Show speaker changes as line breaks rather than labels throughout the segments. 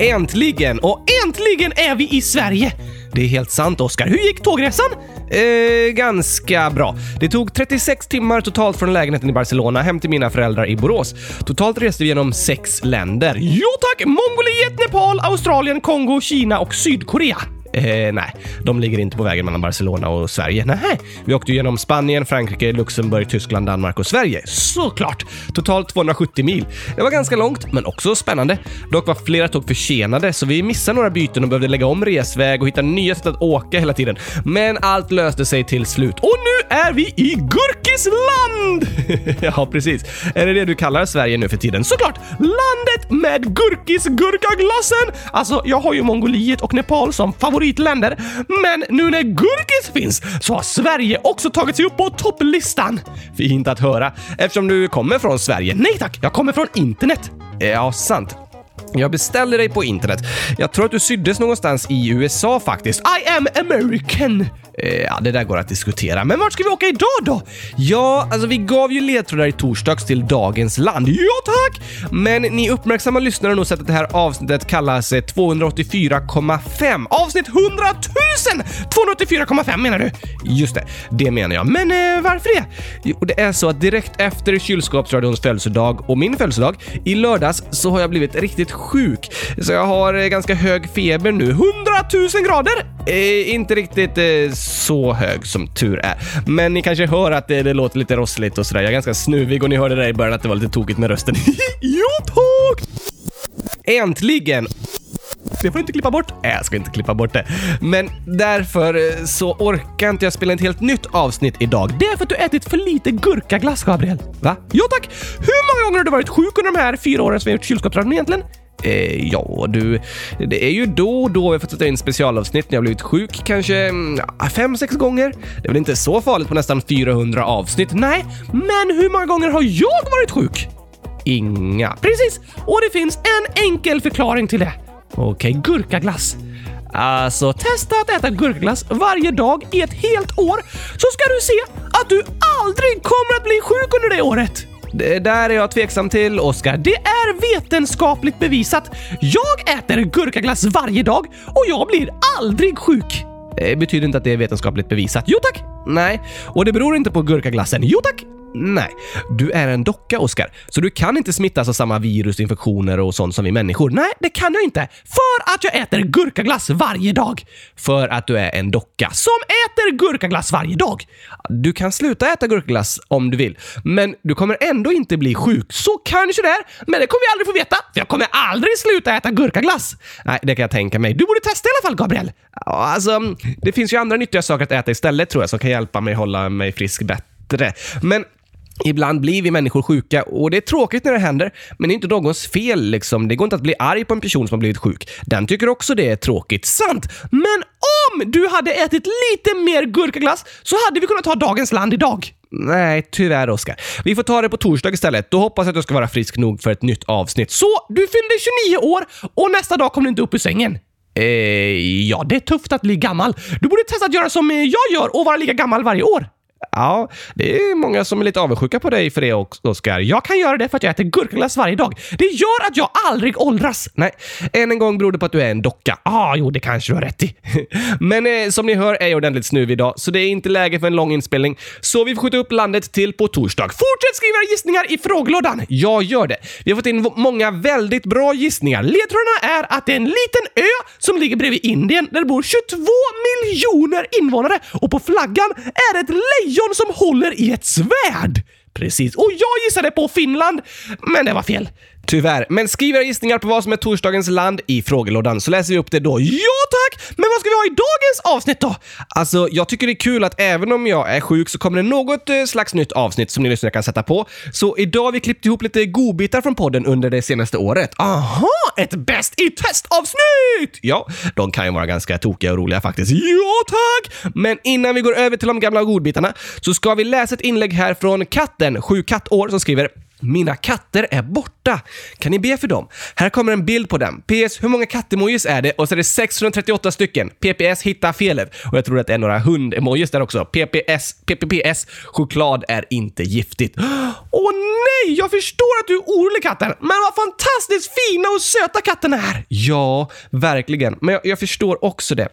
Äntligen! Och äntligen är vi i Sverige! Det är helt sant, Oskar. Hur gick tågresan? Eh, ganska bra. Det tog 36 timmar totalt från lägenheten i Barcelona hem till mina föräldrar i Borås. Totalt reste vi genom sex länder. Jo tack! Mongoliet, Nepal, Australien, Kongo, Kina och Sydkorea. Eh, nej, de ligger inte på vägen mellan Barcelona och Sverige. Nej, vi åkte genom Spanien, Frankrike, Luxemburg, Tyskland, Danmark och Sverige. Såklart! Totalt 270 mil. Det var ganska långt, men också spännande. Dock var flera tåg försenade, så vi missade några byten och behövde lägga om resväg och hitta nya sätt att åka hela tiden. Men allt löste sig till slut. Och nu är vi i Gurkisland! ja, precis. Är det det du kallar Sverige nu för tiden? Såklart! Landet med Gurkis-gurkaglassen! Alltså, jag har ju Mongoliet och Nepal som favorit favoritländer, men nu när Gurkis finns så har Sverige också tagit sig upp på topplistan. Fint att höra, eftersom du kommer från Sverige. Nej tack, jag kommer från internet. Eh, ja, sant. Jag beställde dig på internet. Jag tror att du syddes någonstans i USA faktiskt. I am American! Eh, ja, det där går att diskutera. Men vart ska vi åka idag då? Ja, alltså vi gav ju ledtrådar i torsdags till dagens land. Ja, tack! Men ni uppmärksamma lyssnare har nog sett att det här avsnittet kallas eh, 284,5. Avsnitt 100 000! 284,5 menar du? Just det, det menar jag. Men eh, varför det? Jo, det är så att direkt efter kylskåpsradions födelsedag och min födelsedag i lördags så har jag blivit riktigt sjuk. Så jag har eh, ganska hög feber nu. 100 000 grader! Eh, inte riktigt eh, så hög som tur är. Men ni kanske hör att det, det låter lite rossligt och sådär. Jag är ganska snuvig och ni hörde där i början att det var lite tokigt med rösten. jo, tack! Äntligen! Det får du inte klippa bort. Nej, jag ska inte klippa bort det. Men därför eh, så orkar inte jag spela ett helt nytt avsnitt idag. Det är för att du ätit för lite gurkaglass, Gabriel. Va? Jo tack! Hur många gånger har du varit sjuk under de här fyra åren som vi har gjort kylskåpsradion egentligen? Eh, ja, du. Det är ju då och då vi har fått sätta in specialavsnitt när jag blivit sjuk. Kanske mm, ja, fem, sex gånger. Det är väl inte så farligt på nästan 400 avsnitt? Nej, men hur många gånger har jag varit sjuk? Inga. Precis! Och det finns en enkel förklaring till det. Okej, gurkaglass. Alltså, testa att äta gurkaglass varje dag i ett helt år så ska du se att du aldrig kommer att bli sjuk under det året. Det där är jag tveksam till, Oskar. Det är vetenskapligt bevisat. Jag äter gurkaglass varje dag och jag blir aldrig sjuk. Det betyder inte att det är vetenskapligt bevisat. Jo tack! Nej. Och det beror inte på gurkaglassen. Jo tack! Nej, du är en docka, Oskar. Så du kan inte smittas av samma virus, infektioner och sånt som vi människor. Nej, det kan jag inte. För att jag äter gurkaglass varje dag. För att du är en docka som äter gurkaglass varje dag. Du kan sluta äta gurkaglass om du vill, men du kommer ändå inte bli sjuk. Så kanske det är, men det kommer vi aldrig få veta. För jag kommer aldrig sluta äta gurkaglass. Nej, det kan jag tänka mig. Du borde testa i alla fall, Gabriel. Alltså, det finns ju andra nyttiga saker att äta istället tror jag som kan hjälpa mig hålla mig frisk bättre. Men Ibland blir vi människor sjuka och det är tråkigt när det händer, men det är inte någons fel. Liksom. Det går inte att bli arg på en person som har blivit sjuk. Den tycker också det är tråkigt. Sant! Men om du hade ätit lite mer gurkaglass så hade vi kunnat ha dagens land idag. Nej, tyvärr Oskar. Vi får ta det på torsdag istället. Då hoppas jag att du ska vara frisk nog för ett nytt avsnitt. Så, du fyllde 29 år och nästa dag kom du inte upp ur sängen. Eh, ja, det är tufft att bli gammal. Du borde testa att göra som eh, jag gör och vara lika gammal varje år. Ja, det är många som är lite avundsjuka på dig för det, Oskar. Jag kan göra det för att jag äter gurkaglass varje dag. Det gör att jag aldrig åldras. Nej, än en gång beror det på att du är en docka. Ah, jo, det kanske du har rätt i. Men eh, som ni hör är jag ordentligt snuvig idag, så det är inte läge för en lång inspelning. Så vi får skjuta upp landet till på torsdag. Fortsätt skriva gissningar i frågelådan. Jag gör det. Vi har fått in många väldigt bra gissningar. Ledtrådarna är att det är en liten ö som ligger bredvid Indien där det bor 22 miljoner invånare och på flaggan är ett lejon som håller i ett svärd! Precis. Och jag gissade på Finland, men det var fel. Tyvärr. Men skriv era gissningar på vad som är torsdagens land i frågelådan så läser vi upp det då. Ja tack! Men vad ska vi ha i dagens avsnitt då? Alltså, jag tycker det är kul att även om jag är sjuk så kommer det något eh, slags nytt avsnitt som ni lyssnare kan sätta på. Så idag har vi klippt ihop lite godbitar från podden under det senaste året. Aha! Ett bäst i test-avsnitt! Ja, de kan ju vara ganska tokiga och roliga faktiskt. Ja tack! Men innan vi går över till de gamla godbitarna så ska vi läsa ett inlägg här från katten, sju kattår, som skriver
mina katter är borta. Kan ni be för dem? Här kommer en bild på dem. PS. Hur många kattemojis är det? Och så är det 638 stycken. PPS. Hitta felet. Och jag tror att det är några hundemojis där också. PPS. PPPS. Choklad är inte giftigt. Åh nej! Jag förstår att du är orolig katten. Men vad fantastiskt fina och söta katterna är! Ja, verkligen. Men jag, jag förstår också det.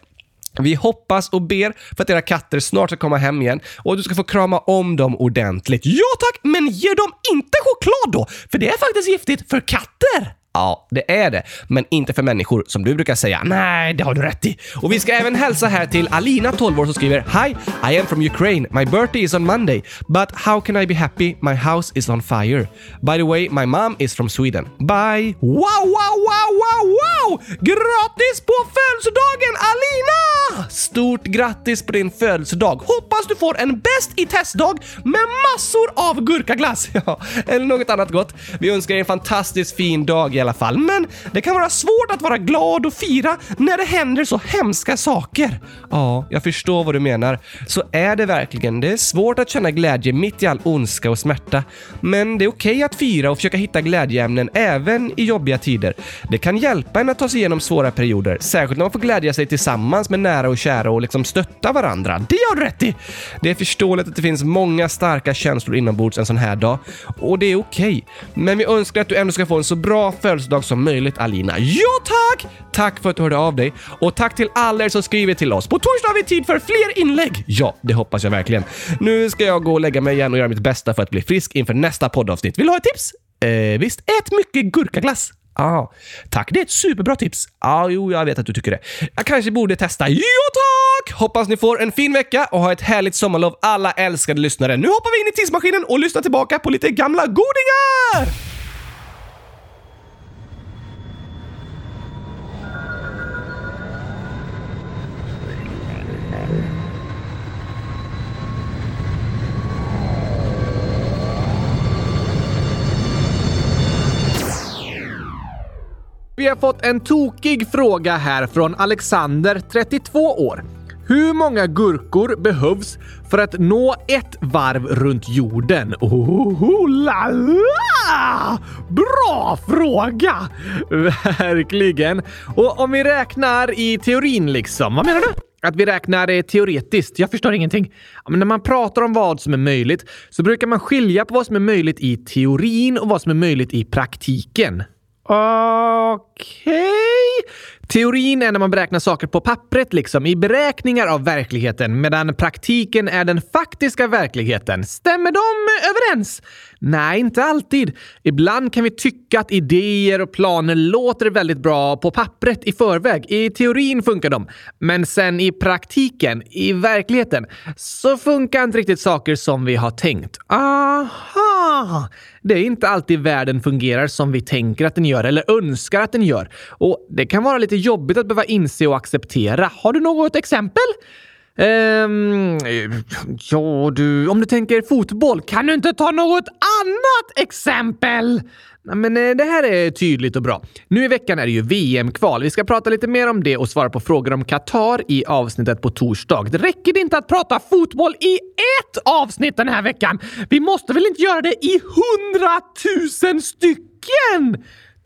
Vi hoppas och ber för att era katter snart ska komma hem igen och du ska få krama om dem ordentligt. Ja tack, men ge dem inte choklad då, för det är faktiskt giftigt för katter. Ja, det är det. Men inte för människor, som du brukar säga. Nej, det har du rätt i. Och vi ska även hälsa här till Alina, 12 år, som skriver Hi, I am from Ukraine. My birthday is on Monday. But how can I be happy? My house is on fire. By the way, my mom is from Sweden. Bye! Wow, wow, wow, wow, wow! Grattis på födelsedagen, Alina! Stort grattis på din födelsedag. Hoppas du får en bäst i testdag med massor av gurkaglass. Ja, eller något annat gott. Vi önskar er en fantastiskt fin dag alla fall, men det kan vara svårt att vara glad och fira när det händer så hemska saker. Ja, jag förstår vad du menar. Så är det verkligen. Det är svårt att känna glädje mitt i all ondska och smärta. Men det är okej okay att fira och försöka hitta glädjeämnen även i jobbiga tider. Det kan hjälpa en att ta sig igenom svåra perioder, särskilt när man får glädja sig tillsammans med nära och kära och liksom stötta varandra. Det har du rätt i! Det är förståeligt att det finns många starka känslor inombords en sån här dag och det är okej. Okay. Men vi önskar att du ändå ska få en så bra födelsedag som möjligt, Alina. Ja, tack! Tack för att du hörde av dig och tack till alla er som skriver till oss. På torsdag har vi tid för fler inlägg. Ja, det hoppas jag verkligen. Nu ska jag gå och lägga mig igen och göra mitt bästa för att bli frisk inför nästa poddavsnitt. Vill du ha ett tips? Eh, visst, ät mycket gurkaglass. Ah, tack, det är ett superbra tips. Ja, ah, jo, jag vet att du tycker det. Jag kanske borde testa. Ja, tack! Hoppas ni får en fin vecka och ha ett härligt sommarlov, alla älskade lyssnare. Nu hoppar vi in i tidsmaskinen och lyssnar tillbaka på lite gamla godingar!
Vi har fått en tokig fråga här från Alexander, 32 år. Hur många gurkor behövs för att nå ett varv runt jorden? Oh, la, la! Bra fråga! Verkligen. Och om vi räknar i teorin liksom, vad menar du? Att vi räknar teoretiskt. Jag förstår ingenting. men när man pratar om vad som är möjligt så brukar man skilja på vad som är möjligt i teorin och vad som är möjligt i praktiken. Okej. Okay. Teorin är när man beräknar saker på pappret, liksom i beräkningar av verkligheten, medan praktiken är den faktiska verkligheten. Stämmer de överens? Nej, inte alltid. Ibland kan vi tycka att idéer och planer låter väldigt bra på pappret i förväg. I teorin funkar de. Men sen i praktiken, i verkligheten, så funkar inte riktigt saker som vi har tänkt. Aha! Ah, det är inte alltid världen fungerar som vi tänker att den gör eller önskar att den gör. Och det kan vara lite jobbigt att behöva inse och acceptera. Har du något exempel? Um, ja, du, om du tänker fotboll, kan du inte ta något annat exempel? Men eh, det här är tydligt och bra. Nu i veckan är det ju VM-kval. Vi ska prata lite mer om det och svara på frågor om Qatar i avsnittet på torsdag. Det räcker inte att prata fotboll i ett avsnitt den här veckan. Vi måste väl inte göra det i hundratusen stycken?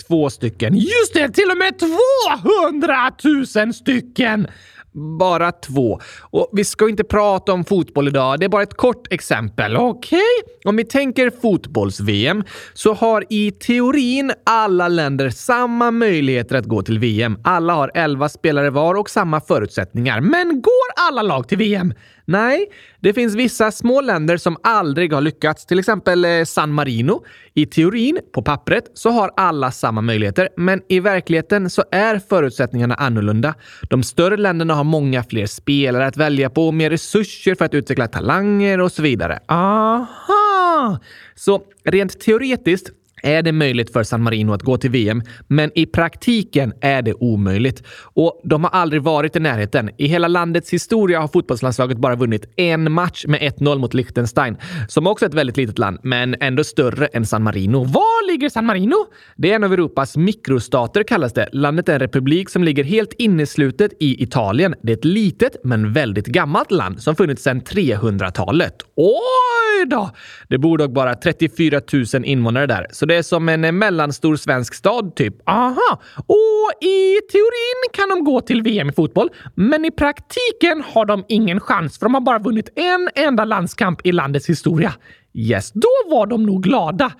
Två stycken. Just det, till och med tvåhundratusen stycken! Bara två. Och vi ska inte prata om fotboll idag. Det är bara ett kort exempel. Okej? Okay? Om vi tänker fotbolls-VM så har i teorin alla länder samma möjligheter att gå till VM. Alla har 11 spelare var och samma förutsättningar. Men går alla lag till VM? Nej, det finns vissa små länder som aldrig har lyckats, till exempel eh, San Marino. I teorin, på pappret, så har alla samma möjligheter, men i verkligheten så är förutsättningarna annorlunda. De större länderna har många fler spelare att välja på, mer resurser för att utveckla talanger och så vidare. Aha! Så rent teoretiskt är det möjligt för San Marino att gå till VM, men i praktiken är det omöjligt. Och de har aldrig varit i närheten. I hela landets historia har fotbollslandslaget bara vunnit en match med 1-0 mot Liechtenstein, som också är ett väldigt litet land, men ändå större än San Marino. Var ligger San Marino? Det är en av Europas mikrostater kallas det. Landet är en republik som ligger helt inneslutet i Italien. Det är ett litet men väldigt gammalt land som funnits sedan 300-talet. Oj då! Det bor dock bara 34 000 invånare där, så det är som en eh, mellanstor svensk stad typ. Aha! Och i teorin kan de gå till VM i fotboll, men i praktiken har de ingen chans för de har bara vunnit en enda landskamp i landets historia. Yes, då var de nog glada.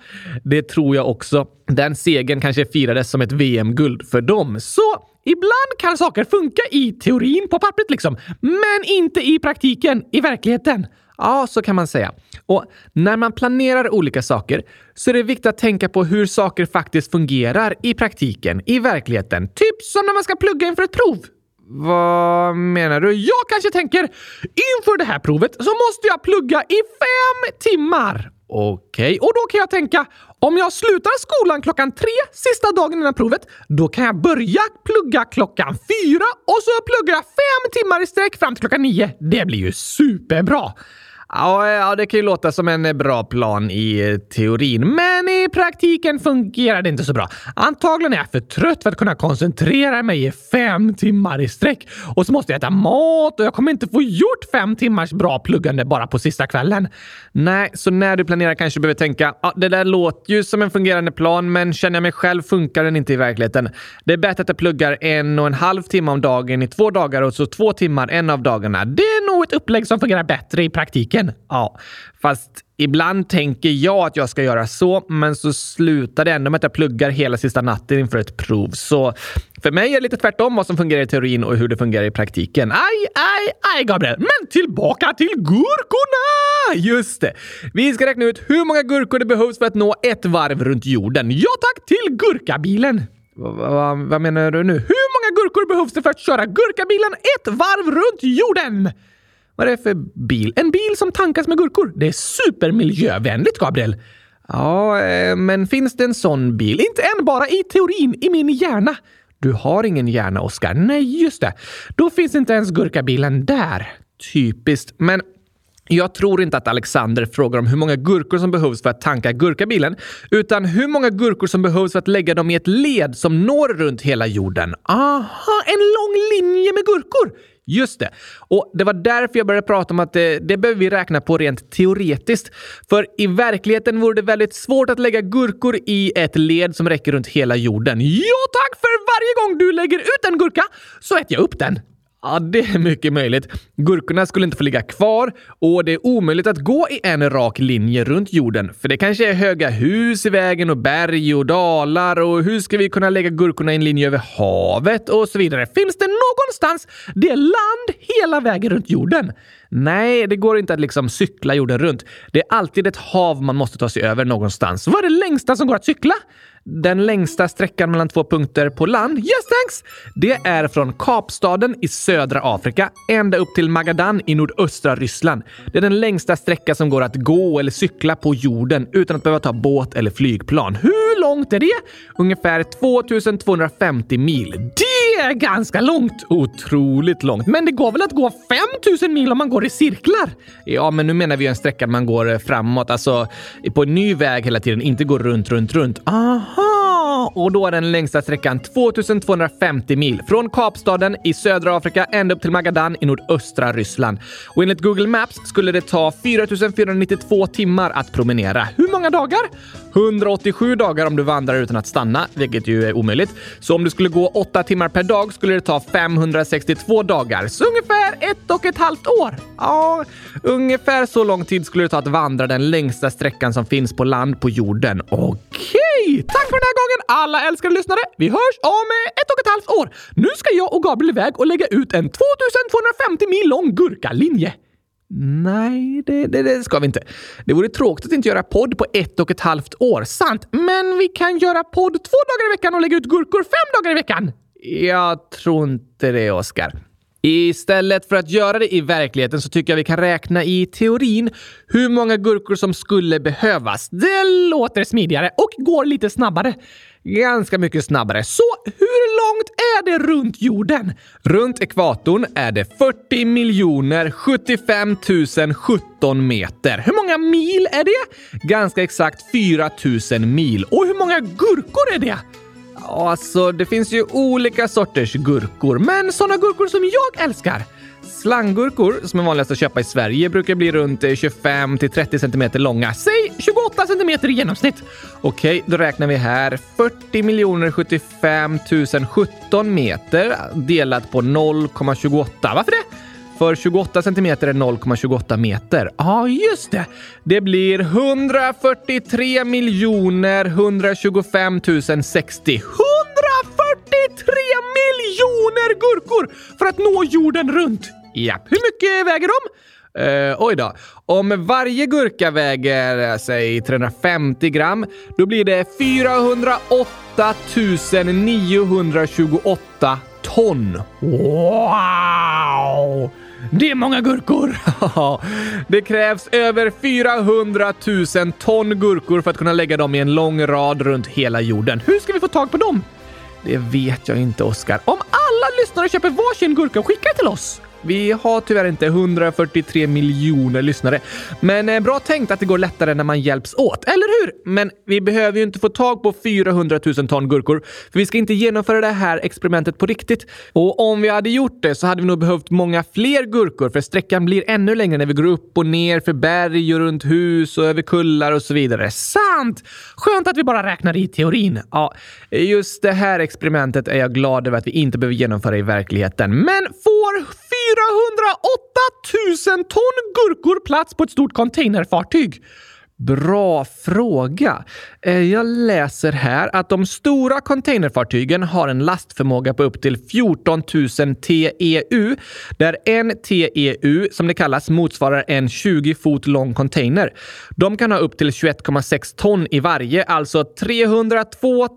Det tror jag också. Den segern kanske firades som ett VM-guld för dem. Så ibland kan saker funka i teorin på pappret liksom, men inte i praktiken, i verkligheten. Ja, så kan man säga. Och när man planerar olika saker så är det viktigt att tänka på hur saker faktiskt fungerar i praktiken, i verkligheten. Typ som när man ska plugga inför ett prov. Vad menar du? Jag kanske tänker inför det här provet så måste jag plugga i fem timmar. Okej, okay. och då kan jag tänka om jag slutar skolan klockan tre sista dagen innan provet, då kan jag börja plugga klockan fyra och så pluggar jag fem timmar i sträck fram till klockan nio. Det blir ju superbra! Ja, det kan ju låta som en eh, bra plan i eh, teorin, men i praktiken fungerar det inte så bra. Antagligen är jag för trött för att kunna koncentrera mig i fem timmar i sträck. Och så måste jag äta mat och jag kommer inte få gjort fem timmars bra pluggande bara på sista kvällen. Nej, så när du planerar kanske du behöver tänka ja, det där låter ju som en fungerande plan, men känner jag mig själv funkar den inte i verkligheten. Det är bättre att jag pluggar en och en halv timme om dagen i två dagar och så två timmar en av dagarna. Det är nog ett upplägg som fungerar bättre i praktiken. Ja, fast ibland tänker jag att jag ska göra så, men så slutar det ändå med att jag pluggar hela sista natten inför ett prov. Så för mig är det lite tvärtom vad som fungerar i teorin och hur det fungerar i praktiken. Aj, aj, aj, Gabriel! Men tillbaka till gurkorna! Just det! Vi ska räkna ut hur många gurkor det behövs för att nå ett varv runt jorden. Ja tack, till gurkabilen! Vad, vad menar du nu? Hur många gurkor behövs det för att köra gurkabilen ett varv runt jorden? Vad är det för bil? En bil som tankas med gurkor. Det är supermiljövänligt, Gabriel. Ja, eh, men finns det en sån bil? Inte än, bara i teorin, i min hjärna. Du har ingen hjärna, Oskar. Nej, just det. Då finns inte ens gurkabilen där. Typiskt. Men jag tror inte att Alexander frågar om hur många gurkor som behövs för att tanka gurkabilen, utan hur många gurkor som behövs för att lägga dem i ett led som når runt hela jorden. Aha, en lång linje med gurkor! Just det. Och det var därför jag började prata om att det, det behöver vi räkna på rent teoretiskt. För i verkligheten vore det väldigt svårt att lägga gurkor i ett led som räcker runt hela jorden. Ja tack! För varje gång du lägger ut en gurka så äter jag upp den. Ja, det är mycket möjligt. Gurkorna skulle inte få ligga kvar och det är omöjligt att gå i en rak linje runt jorden. För det kanske är höga hus i vägen och berg och dalar och hur ska vi kunna lägga gurkorna i en linje över havet och så vidare? Finns det någonstans det är land hela vägen runt jorden? Nej, det går inte att liksom cykla jorden runt. Det är alltid ett hav man måste ta sig över någonstans. Vad är det längsta som går att cykla? Den längsta sträckan mellan två punkter på land, yes thanks! Det är från Kapstaden i södra Afrika ända upp till Magadan i nordöstra Ryssland. Det är den längsta sträcka som går att gå eller cykla på jorden utan att behöva ta båt eller flygplan. Hur långt är det? Ungefär 2250 mil. Det är ganska långt! Otroligt långt. Men det går väl att gå 5000 mil om man går i cirklar? Ja, men nu menar vi en sträcka man går framåt, alltså på en ny väg hela tiden, inte går runt, runt, runt. Aha! Och då är den längsta sträckan 2250 mil från Kapstaden i södra Afrika ända upp till Magadan i nordöstra Ryssland. Och enligt Google Maps skulle det ta 4492 timmar att promenera. Hur många dagar? 187 dagar om du vandrar utan att stanna, vilket ju är omöjligt. Så om du skulle gå 8 timmar per dag skulle det ta 562 dagar, så ungefär ett och ett halvt år. Ja, ungefär så lång tid skulle det ta att vandra den längsta sträckan som finns på land på jorden. Okej, tack för den här gången alla älskade lyssnare. Vi hörs om eh, ett och ett halvt år. Nu ska jag och Gabriel iväg och lägga ut en 2250 mil lång gurkalinje. Nej, det, det, det, ska vi inte. Det vore tråkigt att inte göra podd på ett och ett halvt år. Sant, men vi kan göra podd två dagar i veckan och lägga ut gurkor fem dagar i veckan. Jag tror inte det, Oskar. Istället för att göra det i verkligheten så tycker jag vi kan räkna i teorin hur många gurkor som skulle behövas. Det låter smidigare och går lite snabbare. Ganska mycket snabbare. Så hur långt är det runt jorden? Runt ekvatorn är det 40 miljoner 75 017 meter. Hur många mil är det? Ganska exakt 4 000 mil. Och hur många gurkor är det? Alltså, det finns ju olika sorters gurkor, men sådana gurkor som jag älskar. Slanggurkor, som är vanligast att köpa i Sverige, brukar bli runt eh, 25-30 cm långa. Säg 28 cm i genomsnitt. Okej, då räknar vi här. 40 75 017 meter delat på 0,28. Varför det? För 28 centimeter är 0,28 meter. Ja, just det. Det blir 143 miljoner 125 060. 143 miljoner gurkor för att nå jorden runt! Japp. hur mycket väger de? Uh, oj då. Om varje gurka väger, säg 350 gram, då blir det 408 928 ton. Wow! Det är många gurkor! det krävs över 400 000 ton gurkor för att kunna lägga dem i en lång rad runt hela jorden. Hur ska vi få tag på dem? Det vet jag inte, Oskar. Om alla lyssnare köper varsin gurka och skickar till oss? Vi har tyvärr inte 143 miljoner lyssnare, men eh, bra tänkt att det går lättare när man hjälps åt, eller hur? Men vi behöver ju inte få tag på 400 000 ton gurkor, för vi ska inte genomföra det här experimentet på riktigt. Och om vi hade gjort det så hade vi nog behövt många fler gurkor, för sträckan blir ännu längre när vi går upp och ner för berg och runt hus och över kullar och så vidare. Sant! Skönt att vi bara räknar i teorin. Ja, just det här experimentet är jag glad över att vi inte behöver genomföra i verkligheten. Men får 000 ton gurkor plats på ett stort containerfartyg? Bra fråga. Eh, jag läser här att de stora containerfartygen har en lastförmåga på upp till 14 000 TEU, där en TEU, som det kallas, motsvarar en 20 fot lång container. De kan ha upp till 21,6 ton i varje, alltså 302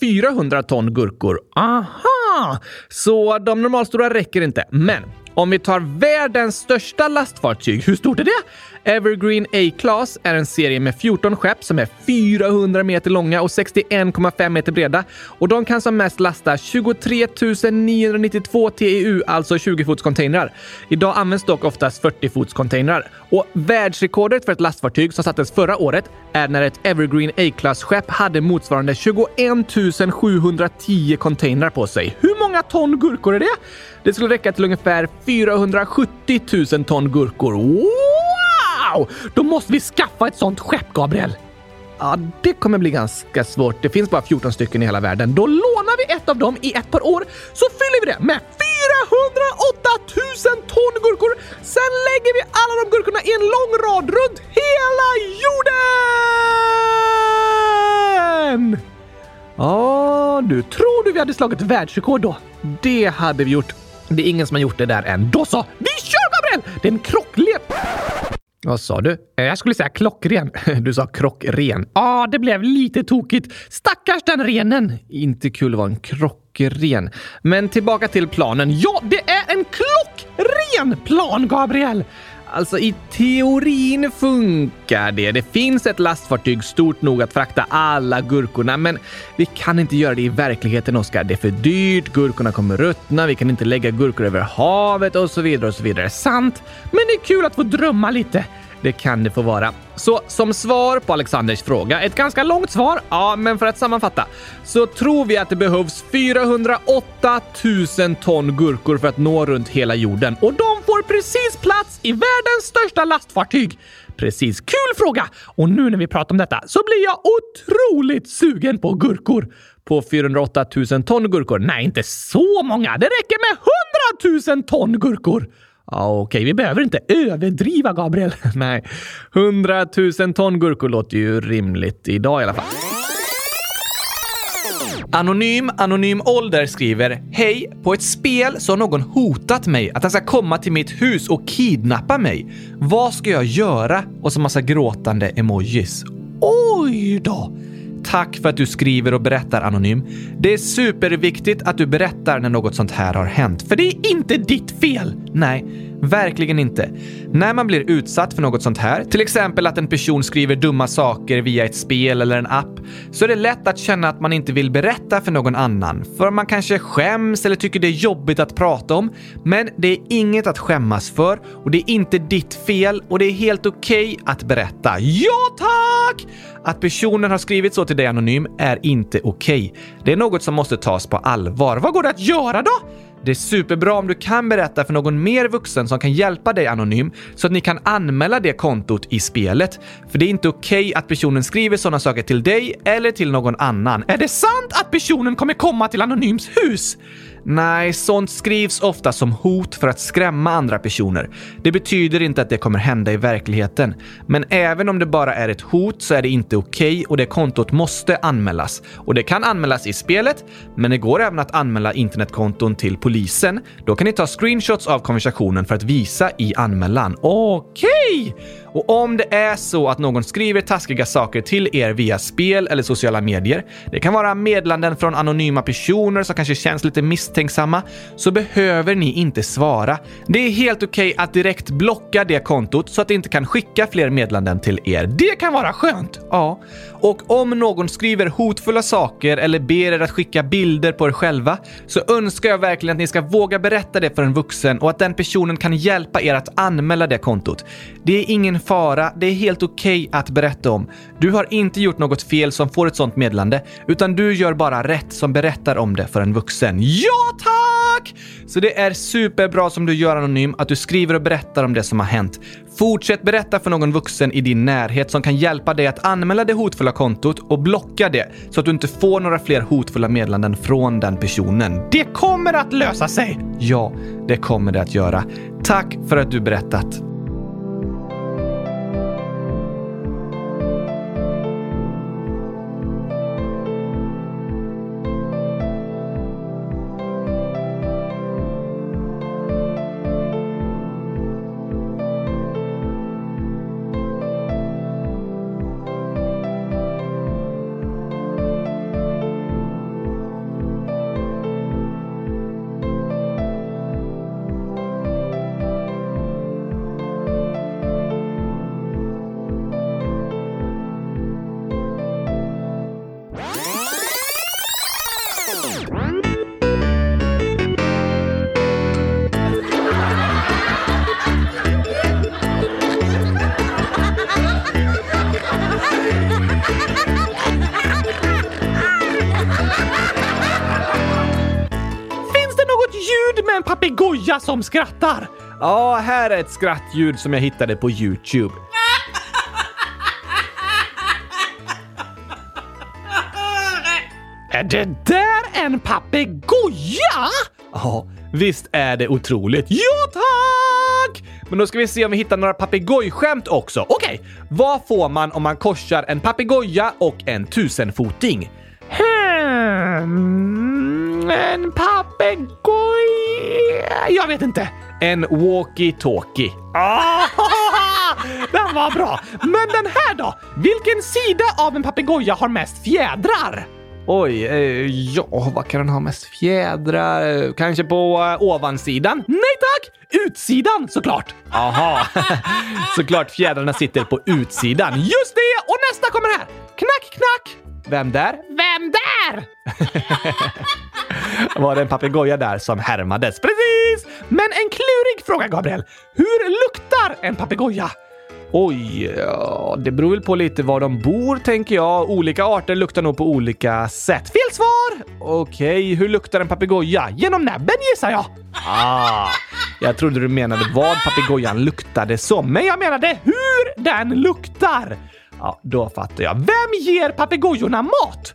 400 ton gurkor. Aha! Så de normalstora räcker inte, men om vi tar världens största lastfartyg, hur stort är det? Evergreen A-Class är en serie med 14 skepp som är 400 meter långa och 61,5 meter breda. Och de kan som mest lasta 23 992 TEU, alltså 20-fotscontainrar. Idag används dock oftast 40-fotscontainrar. Och världsrekordet för ett lastfartyg som sattes förra året är när ett Evergreen A-Class-skepp hade motsvarande 21 710 containrar på sig. Hur många ton gurkor är det? Det skulle räcka till ungefär 470 000 ton gurkor. Wow! Wow, Då måste vi skaffa ett sånt skepp, Gabriel! Ja, det kommer bli ganska svårt. Det finns bara 14 stycken i hela världen. Då lånar vi ett av dem i ett par år, så fyller vi det med 408 000 ton gurkor. Sen lägger vi alla de gurkorna i en lång rad runt hela jorden! Ja, du tror du vi hade slagit världsrekord då? Det hade vi gjort. Det är ingen som har gjort det där än. Då så! Vi kör Gabriel! Det är en krocklek... Vad sa du? Eh, jag skulle säga klockren. Du sa krockren. Ja, ah, det blev lite tokigt. Stackars den renen. Inte kul att vara en krockren. Men tillbaka till planen. Ja, det är en klockren plan, Gabriel! Alltså i teorin funkar det. Det finns ett lastfartyg stort nog att frakta alla gurkorna, men vi kan inte göra det i verkligheten, Oskar. Det är för dyrt, gurkorna kommer ruttna, vi kan inte lägga gurkor över havet och så vidare och så vidare. Sant, men det är kul att få drömma lite. Det kan det få vara. Så som svar på Alexanders fråga, ett ganska långt svar, ja, men för att sammanfatta, så tror vi att det behövs 408 000 ton gurkor för att nå runt hela jorden och de får precis plats i världens största lastfartyg. Precis. Kul fråga! Och nu när vi pratar om detta så blir jag otroligt sugen på gurkor. På 408 000 ton gurkor? Nej, inte så många. Det räcker med 100 000 ton gurkor. Ja, Okej, okay. vi behöver inte överdriva, Gabriel. Nej, 100 000 ton gurkor låter ju rimligt idag i alla fall. Anonym Anonym Ålder skriver Hej! På ett spel så har någon hotat mig att han ska komma till mitt hus och kidnappa mig. Vad ska jag göra? Och så massa gråtande emojis. Oj då! Tack för att du skriver och berättar Anonym. Det är superviktigt att du berättar när något sånt här har hänt, för det är inte ditt fel! Nej, verkligen inte. När man blir utsatt för något sånt här, till exempel att en person skriver dumma saker via ett spel eller en app, så är det lätt att känna att man inte vill berätta för någon annan, för man kanske skäms eller tycker det är jobbigt att prata om. Men det är inget att skämmas för och det är inte ditt fel och det är helt okej okay att berätta. Ja tack! Att personen har skrivit så till dig anonym är inte okej. Okay. Det är något som måste tas på allvar. Vad går det att göra då? Det är superbra om du kan berätta för någon mer vuxen som kan hjälpa dig anonym så att ni kan anmäla det kontot i spelet. För det är inte okej okay att personen skriver sådana saker till dig eller till någon annan. Är det sant att personen kommer komma till Anonyms hus? Nej, sånt skrivs ofta som hot för att skrämma andra personer. Det betyder inte att det kommer hända i verkligheten. Men även om det bara är ett hot så är det inte okej okay och det kontot måste anmälas. Och det kan anmälas i spelet, men det går även att anmäla internetkonton till polisen. Då kan ni ta screenshots av konversationen för att visa i anmälan. Okej! Yay! Och om det är så att någon skriver taskiga saker till er via spel eller sociala medier, det kan vara meddelanden från anonyma personer som kanske känns lite misstänksamma, så behöver ni inte svara. Det är helt okej okay att direkt blocka det kontot så att det inte kan skicka fler meddelanden till er. Det kan vara skönt! Ja. Och om någon skriver hotfulla saker eller ber er att skicka bilder på er själva så önskar jag verkligen att ni ska våga berätta det för en vuxen och att den personen kan hjälpa er att anmäla det kontot. Det är ingen fara, det är helt okej okay att berätta om. Du har inte gjort något fel som får ett sånt meddelande, utan du gör bara rätt som berättar om det för en vuxen. Ja, tack! Så det är superbra som du gör anonym, att du skriver och berättar om det som har hänt. Fortsätt berätta för någon vuxen i din närhet som kan hjälpa dig att anmäla det hotfulla kontot och blocka det så att du inte får några fler hotfulla meddelanden från den personen. Det kommer att lösa sig! Ja, det kommer det att göra. Tack för att du berättat. Papegoja som skrattar! Ja, här är ett skrattljud som jag hittade på Youtube. Är det där en papegoja? Ja, visst är det otroligt. Ja, tack! Men då ska vi se om vi hittar några papegojskämt också. Okej, okay. vad får man om man korsar en papegoja och en tusenfoting? Hmm, en papegoja? Jag vet inte. En walkie-talkie. Ah, den var bra! Men den här då? Vilken sida av en papegoja har mest fjädrar? Oj, eh, ja, vad kan den ha mest fjädrar? Kanske på eh, ovansidan? Nej tack! Utsidan såklart! Aha, såklart fjädrarna sitter på utsidan. Just det! Och nästa kommer här! Knack, knack! Vem där? Vem där? var det en papegoja där som härmades? Precis! Men en klurig fråga, Gabriel. Hur luktar en papegoja? Oj, ja, det beror väl på lite var de bor, tänker jag. Olika arter luktar nog på olika sätt. Fel svar! Okej, hur luktar en papegoja? Genom näbben gissar jag. Ah, jag trodde du menade vad papegojan luktade som, men jag menade hur den luktar. Ja, då fattar jag. Vem ger papegojorna mat?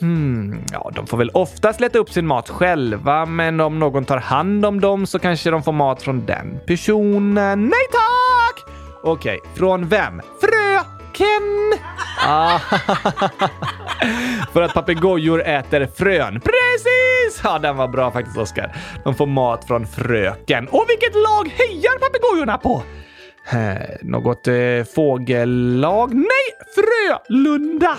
Hmm, ja, de får väl oftast leta upp sin mat själva, men om någon tar hand om dem så kanske de får mat från den personen. Nej tack! Okej, okay, från vem? Fröken! Ah, för att papegojor äter frön. Precis! Ja, den var bra faktiskt, Oskar. De får mat från fröken. Och vilket lag hejar papegojorna på? Något eh, fågellag? Nej, Frölunda!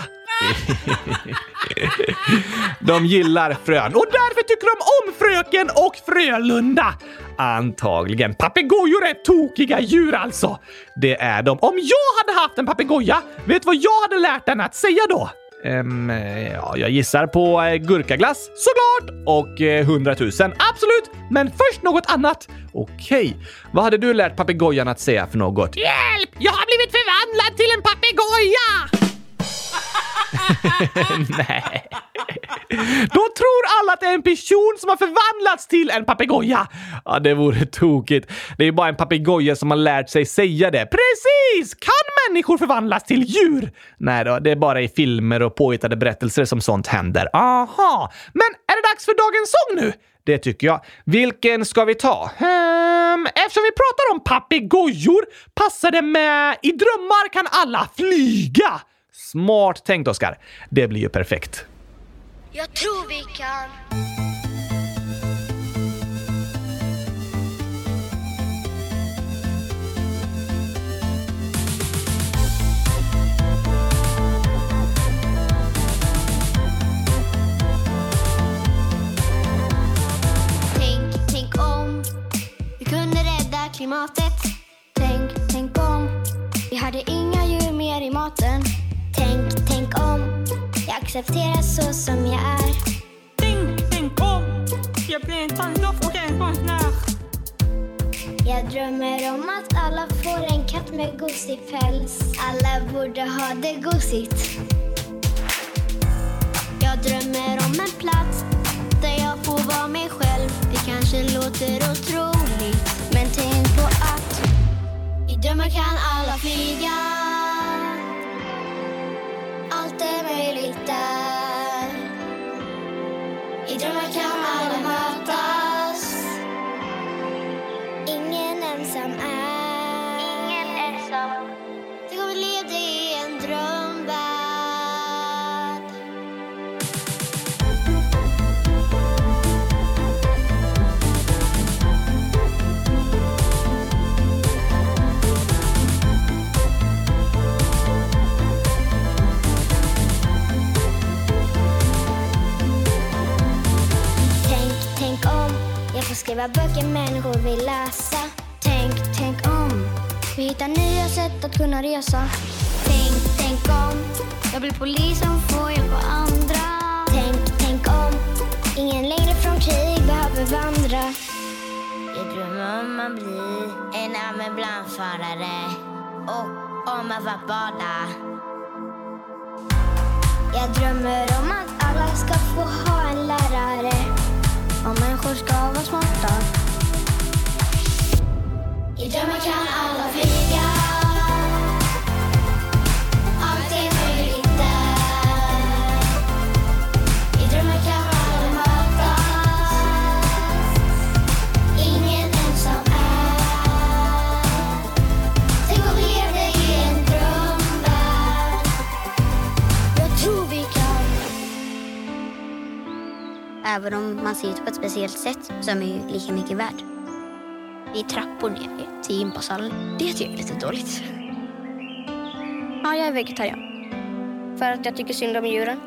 de gillar frön och därför tycker de om Fröken och Frölunda. Antagligen. Papegojor är tokiga djur alltså. Det är de. Om jag hade haft en papegoja, vet du vad jag hade lärt den att säga då? Um, ja, jag gissar på eh, gurkaglass såklart och eh, 100 000. Absolut, men först något annat. Okej, okay. vad hade du lärt papegojan att säga för något?
Hjälp! Jag har blivit förvandlad till en papegoja!
Nej. Då tror alla att det är en person som har förvandlats till en papegoja. Ja, det vore tokigt. Det är ju bara en papegoja som har lärt sig säga det. Precis! Kan människor förvandlas till djur? Nej då, det är bara i filmer och påhittade berättelser som sånt händer. Aha! Men är det dags för dagens sång nu? Det tycker jag. Vilken ska vi ta? Ehm, eftersom vi pratar om papegojor passar det med I drömmar kan alla flyga. Smart tänkt, Oskar. Det blir ju perfekt.
Jag tror vi kan. Accepteras så som jag är.
Tänk, tänk om jag blir en tandlopp och en konstnär.
Jag drömmer om att alla får en katt med gosig päls. Alla borde ha det gosigt. Jag drömmer om en plats där jag får vara mig själv. Det kanske låter otroligt, men tänk på att i drömmar kan alla flyga. Skriva böcker människor vill läsa. Tänk, tänk om vi hittar nya sätt att kunna resa. Tänk, tänk om jag blir polis som får hjälpa andra. Tänk, tänk om ingen längre från krig behöver vandra.
Jag drömmer om att bli en ambulansförare och om att få bada.
Jag drömmer om att alla ska få ha en lärare. Människor ska vara smarta. I drömmar kan alla flyga.
Även om man ser ut på ett speciellt sätt så är man ju lika mycket värd. Det är trappor ner till gympasalen. Det tycker jag är lite dåligt.
Ja, jag är vegetarian. För att jag tycker synd om djuren.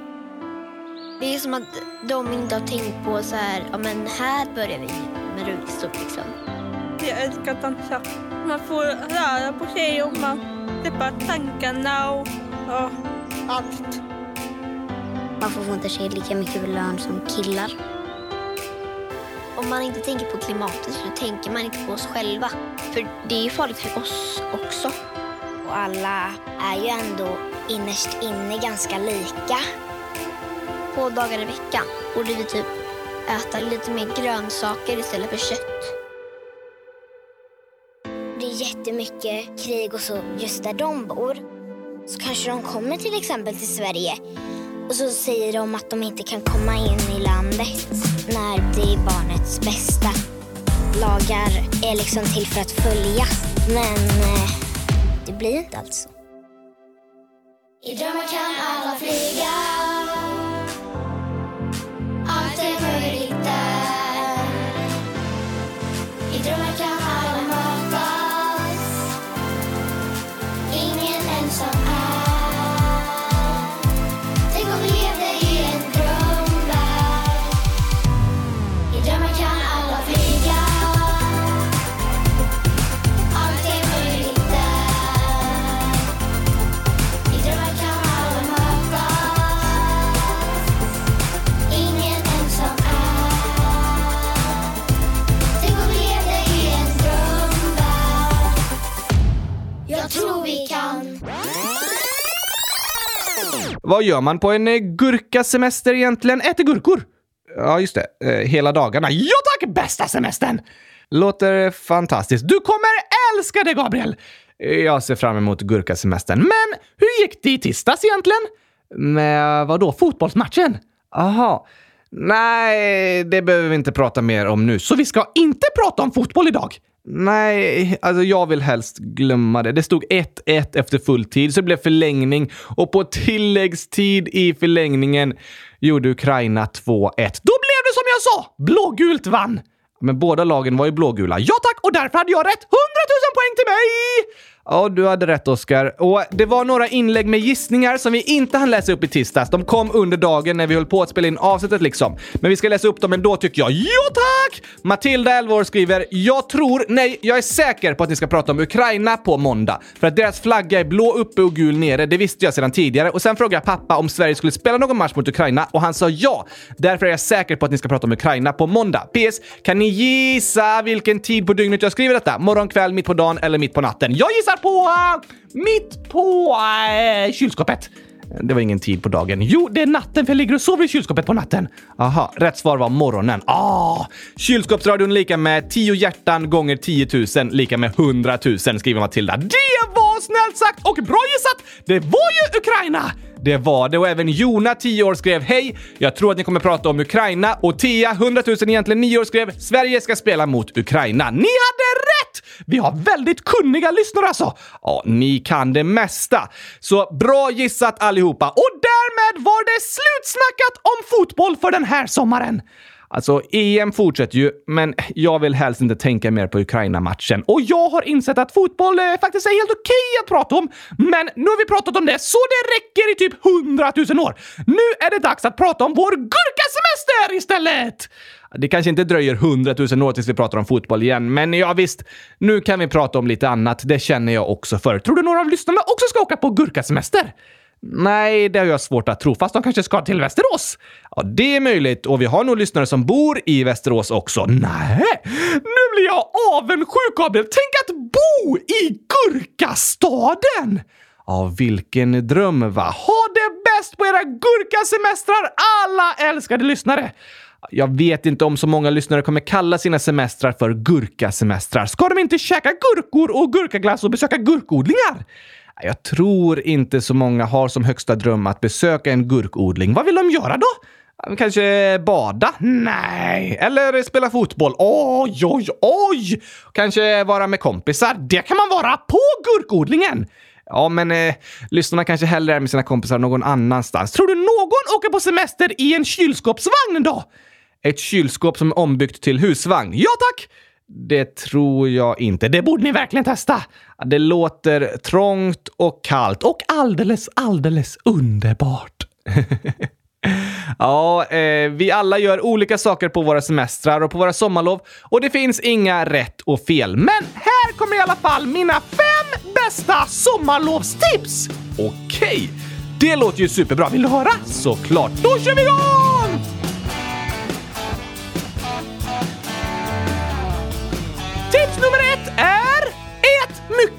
Det är som att de inte har tänkt på så här, ja men här börjar vi med rullstol liksom.
Jag älskar att dansa. Man får röra på sig och man släpper tankarna och ja, allt.
Man får inte sig lika mycket lön som killar.
Om man inte tänker på klimatet så tänker man inte på oss själva. För det är ju farligt för oss också.
Och alla är ju ändå innerst inne ganska lika.
Två dagar i veckan borde vi typ äta lite mer grönsaker istället för kött.
Det är jättemycket krig och så just där de bor. Så kanske de kommer till exempel till Sverige och så säger de att de inte kan komma in i landet när det är barnets bästa. Lagar är liksom till för att följas, men eh, det blir inte alls så.
I drömmar kan alla flyga
Vad gör man på en eh, gurkasemester egentligen? Äter gurkor? Ja, just det. Eh, hela dagarna. Ja tack! Bästa semestern! Låter fantastiskt. Du kommer älska det, Gabriel! Eh, jag ser fram emot gurkasemestern. Men hur gick det i tisdags egentligen? Med vadå? Fotbollsmatchen? Aha. Nej, det behöver vi inte prata mer om nu. Så vi ska inte prata om fotboll idag? Nej, alltså jag vill helst glömma det. Det stod 1-1 efter fulltid, så det blev förlängning och på tilläggstid i förlängningen gjorde Ukraina 2-1. Då blev det som jag sa! Blågult vann! Men båda lagen var ju blågula. Ja tack! Och därför hade jag rätt! 100 000 poäng till mig! Ja, du hade rätt Oskar. Och det var några inlägg med gissningar som vi inte hann läsa upp i tisdags. De kom under dagen när vi höll på att spela in avsnittet liksom. Men vi ska läsa upp dem ändå tycker jag. Ja tack! Matilda, 11 år, skriver “Jag tror, nej, jag är säker på att ni ska prata om Ukraina på måndag. För att deras flagga är blå uppe och gul nere, det visste jag sedan tidigare. Och sen frågade jag pappa om Sverige skulle spela någon match mot Ukraina och han sa ja. Därför är jag säker på att ni ska prata om Ukraina på måndag. PS. Kan ni gissa vilken tid på dygnet jag skriver detta? Morgon, kväll, mitt på dagen eller mitt på natten? Jag gissar på... mitt på äh, kylskåpet. Det var ingen tid på dagen. Jo, det är natten för jag ligger och sover i kylskåpet på natten. Aha, rätt svar var morgonen. Ah! Kylskåpsradion lika med 10 hjärtan gånger 10 000 lika med 100 000 skriver Matilda. Det var snällt sagt och bra gissat! Det var ju Ukraina! Det var det och även Jona, 10 år, skrev “Hej! Jag tror att ni kommer prata om Ukraina” och Tia, 100 000 egentligen 9 år, skrev “Sverige ska spela mot Ukraina”. Ni hade rätt! Vi har väldigt kunniga lyssnare alltså! Ja, ni kan det mesta. Så bra gissat allihopa! Och därmed var det slutsnackat om fotboll för den här sommaren. Alltså, EM fortsätter ju, men jag vill helst inte tänka mer på Ukraina-matchen. Och jag har insett att fotboll eh, faktiskt är helt okej att prata om. Men nu har vi pratat om det så det räcker i typ hundratusen år. Nu är det dags att prata om vår gurkasemester istället! Det kanske inte dröjer hundratusen år tills vi pratar om fotboll igen, men ja visst, nu kan vi prata om lite annat. Det känner jag också för. Tror du några av lyssnarna också ska åka på gurkasemester? Nej, det har jag svårt att tro, fast de kanske ska till Västerås. Ja, det är möjligt och vi har nog lyssnare som bor i Västerås också. Nej, nu blir jag avundsjuk, Gabriel. Tänk att bo i Gurkastaden! Ja, vilken dröm va? Ha det bäst på era gurkasemestrar, alla älskade lyssnare! Jag vet inte om så många lyssnare kommer kalla sina semestrar för gurkasemestrar. Ska de inte käka gurkor och gurkaglass och besöka gurkodlingar? Jag tror inte så många har som högsta dröm att besöka en gurkodling. Vad vill de göra då? Kanske bada? Nej. Eller spela fotboll? Oj, oj, oj! Kanske vara med kompisar? Det kan man vara på gurkodlingen! Ja, men eh, lyssnarna kanske hellre är med sina kompisar någon annanstans. Tror du någon åker på semester i en kylskåpsvagn då? Ett kylskåp som är ombyggt till husvagn? Ja tack! Det tror jag inte. Det borde ni verkligen testa! Det låter trångt och kallt och alldeles, alldeles underbart. ja, eh, vi alla gör olika saker på våra semestrar och på våra sommarlov och det finns inga rätt och fel. Men här kommer i alla fall mina fem bästa sommarlovstips! Okej, det låter ju superbra. Vill du höra? Såklart. Då kör vi igång!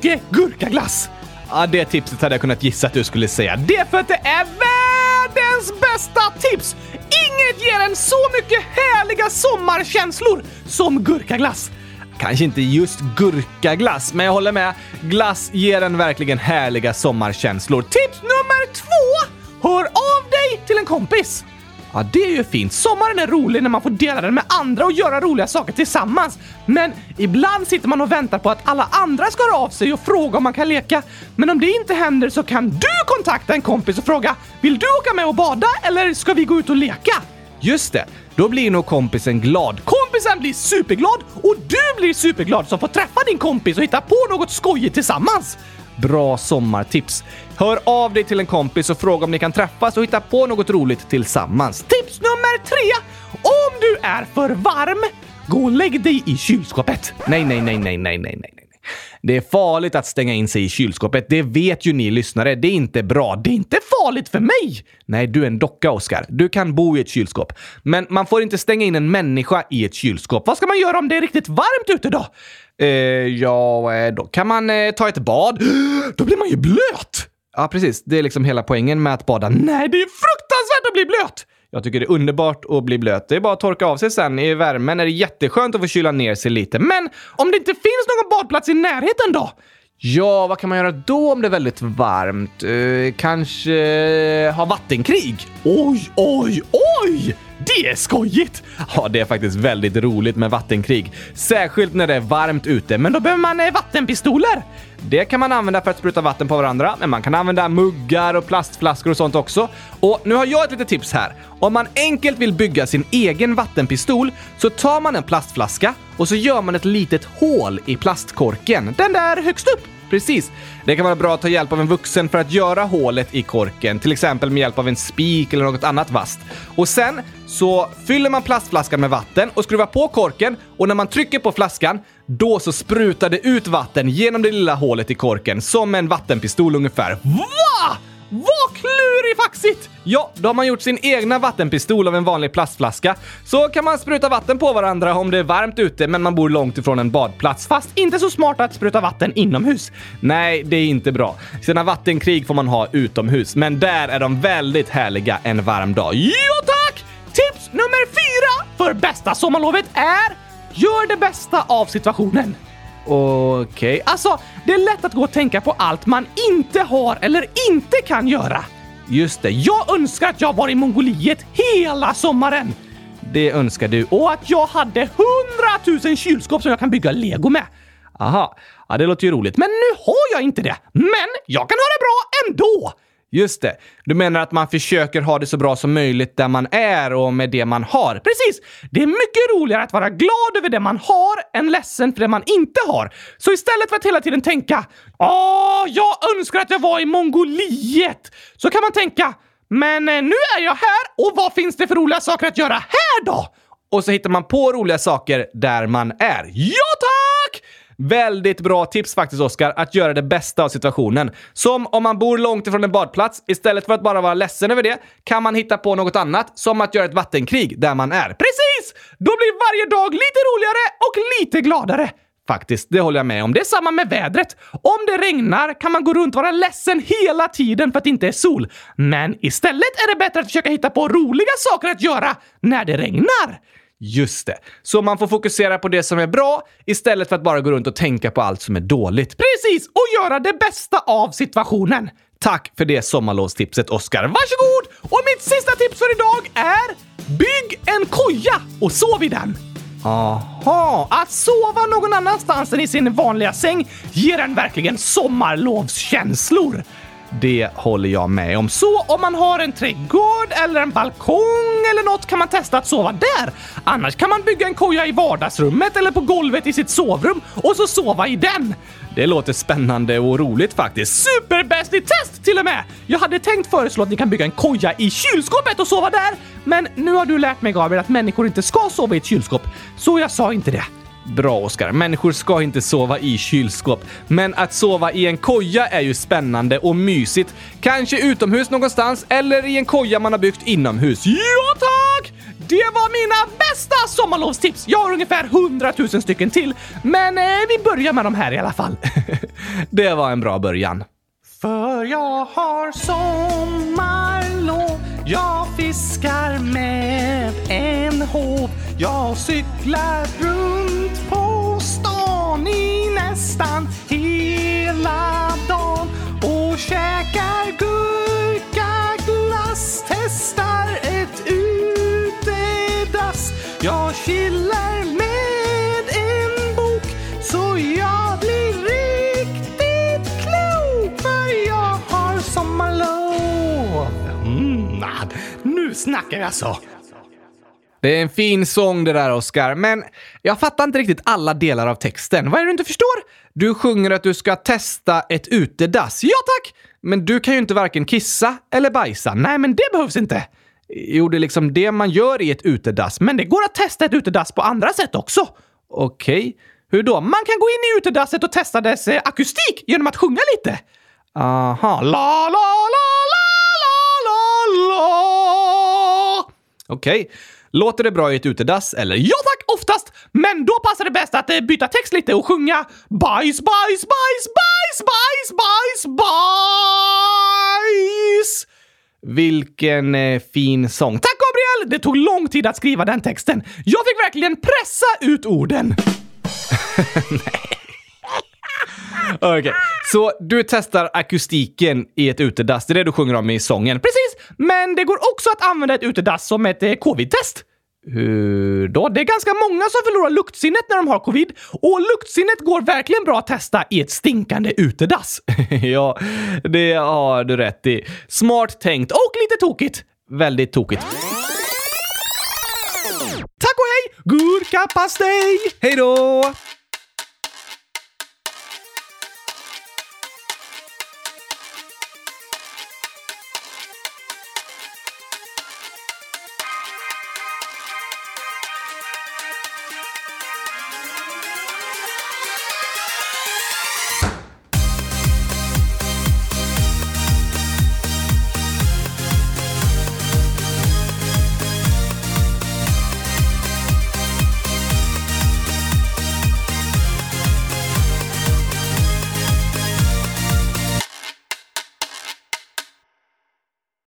Mycket gurkaglass. Ja, det tipset hade jag kunnat gissa att du skulle säga. Det är för att det är världens bästa tips! Inget ger en så mycket härliga sommarkänslor som gurkaglass. Kanske inte just gurkaglass, men jag håller med. Glass ger en verkligen härliga sommarkänslor. Tips nummer två! Hör av dig till en kompis! Ja, det är ju fint. Sommaren är rolig när man får dela den med andra och göra roliga saker tillsammans. Men ibland sitter man och väntar på att alla andra ska höra av sig och fråga om man kan leka. Men om det inte händer så kan du kontakta en kompis och fråga “Vill du åka med och bada eller ska vi gå ut och leka?” Just det, då blir nog kompisen glad. Kompisen blir superglad och du blir superglad som får träffa din kompis och hitta på något skojigt tillsammans. Bra sommartips. Hör av dig till en kompis och fråga om ni kan träffas och hitta på något roligt tillsammans. Tips nummer tre! Om du är för varm, gå och lägg dig i kylskåpet. Nej, nej, nej, nej, nej, nej, nej. Det är farligt att stänga in sig i kylskåpet. Det vet ju ni lyssnare. Det är inte bra. Det är inte farligt för mig! Nej, du är en docka, Oskar. Du kan bo i ett kylskåp. Men man får inte stänga in en människa i ett kylskåp. Vad ska man göra om det är riktigt varmt ute då? Eh, ja, eh, då kan man eh, ta ett bad. Då blir man ju blöt! Ja, precis. Det är liksom hela poängen med att bada. Nej, det är fruktansvärt att bli blöt! Jag tycker det är underbart att bli blöt. Det är bara att torka av sig sen. I värmen är det jätteskönt att få kyla ner sig lite. Men om det inte finns någon badplats i närheten då? Ja, vad kan man göra då om det är väldigt varmt? Eh, kanske eh, ha vattenkrig? Oj, oj, oj! Det är skojigt! Ja, det är faktiskt väldigt roligt med vattenkrig. Särskilt när det är varmt ute, men då behöver man eh, vattenpistoler. Det kan man använda för att spruta vatten på varandra, men man kan använda muggar och plastflaskor och sånt också. Och nu har jag ett litet tips här. Om man enkelt vill bygga sin egen vattenpistol så tar man en plastflaska och så gör man ett litet hål i plastkorken. Den där högst upp. Precis. Det kan vara bra att ta hjälp av en vuxen för att göra hålet i korken, till exempel med hjälp av en spik eller något annat vasst. Och sen så fyller man plastflaskan med vatten och skruvar på korken och när man trycker på flaskan, då så sprutar det ut vatten genom det lilla hålet i korken, som en vattenpistol ungefär. Va? Vad klurifaxigt! Ja, då har man gjort sin egna vattenpistol av en vanlig plastflaska. Så kan man spruta vatten på varandra om det är varmt ute men man bor långt ifrån en badplats. Fast inte så smart att spruta vatten inomhus. Nej, det är inte bra. Sina vattenkrig får man ha utomhus, men där är de väldigt härliga en varm dag. Jo tack! Tips nummer fyra för bästa sommarlovet är Gör det bästa av situationen. Okej, okay. alltså det är lätt att gå och tänka på allt man inte har eller inte kan göra. Just det, jag önskar att jag var i Mongoliet hela sommaren. Det önskar du. Och att jag hade hundratusen kylskåp som jag kan bygga lego med. Aha, ja, det låter ju roligt. Men nu har jag inte det. Men jag kan ha det bra ändå! Just det. Du menar att man försöker ha det så bra som möjligt där man är och med det man har. Precis! Det är mycket roligare att vara glad över det man har än ledsen för det man inte har. Så istället för att hela tiden tänka “Åh, jag önskar att jag var i Mongoliet” så kan man tänka “Men eh, nu är jag här och vad finns det för roliga saker att göra här då?” Och så hittar man på roliga saker där man är. Ja tack! Väldigt bra tips faktiskt, Oskar, att göra det bästa av situationen. Som om man bor långt ifrån en badplats, istället för att bara vara ledsen över det, kan man hitta på något annat, som att göra ett vattenkrig där man är. Precis! Då blir varje dag lite roligare och lite gladare. Faktiskt, det håller jag med om. Det är samma med vädret. Om det regnar kan man gå runt och vara ledsen hela tiden för att det inte är sol. Men istället är det bättre att försöka hitta på roliga saker att göra när det regnar. Just det. Så man får fokusera på det som är bra istället för att bara gå runt och tänka på allt som är dåligt. Precis! Och göra det bästa av situationen. Tack för det sommarlovstipset, Oskar. Varsågod! Och mitt sista tips för idag är Bygg en koja och sov i den! Aha, att sova någon annanstans än i sin vanliga säng ger en verkligen sommarlovskänslor. Det håller jag med om. Så om man har en trädgård eller en balkong eller något kan man testa att sova där. Annars kan man bygga en koja i vardagsrummet eller på golvet i sitt sovrum och så sova i den. Det låter spännande och roligt faktiskt. Superbäst i test till och med! Jag hade tänkt föreslå att ni kan bygga en koja i kylskåpet och sova där, men nu har du lärt mig Gabriel att människor inte ska sova i ett kylskåp, så jag sa inte det. Bra Oskar, människor ska inte sova i kylskåp. Men att sova i en koja är ju spännande och mysigt. Kanske utomhus någonstans eller i en koja man har byggt inomhus. Ja tack! Det var mina bästa sommarlovstips! Jag har ungefär hundratusen stycken till, men eh, vi börjar med de här i alla fall. det var en bra början. För jag har sommarlov Jag fiskar med en håv jag cyklar runt på stan i nästan hela dagen och käkar gurka, glass, Testar ett utedass Jag chillar med en bok så jag blir riktigt klok för jag har sommarlov. Mm, ah, nu snackar jag så. Det är en fin sång det där, Oscar, men jag fattar inte riktigt alla delar av texten. Vad är det du inte förstår? Du sjunger att du ska testa ett utedass. Ja tack! Men du kan ju inte varken kissa eller bajsa. Nej, men det behövs inte. Jo, det är liksom det man gör i ett utedass, men det går att testa ett utedass på andra sätt också. Okej. Okay. Hur då? Man kan gå in i utedasset och testa dess eh, akustik genom att sjunga lite. Aha. La, la, la, la, la, la, la. Okej. Okay. Låter det bra i ett utedass eller? Ja tack, oftast! Men då passar det bäst att eh, byta text lite och sjunga bajs, bajs, bajs, bajs, bajs, bajs, bajs! Vilken eh, fin sång. Tack Gabriel! Det tog lång tid att skriva den texten. Jag fick verkligen pressa ut orden.
Okej, så du testar akustiken i ett utedass. Det är det du sjunger om i sången.
Precis, men det går också att använda ett utedass som ett eh, covid-test. Hur då? Det är ganska många som förlorar luktsinnet när de har covid och luktsinnet går verkligen bra att testa i ett stinkande utedass.
ja, det har du rätt i. Smart tänkt och lite tokigt. Väldigt tokigt.
Tack och hej! Gurkapastej! Hej då!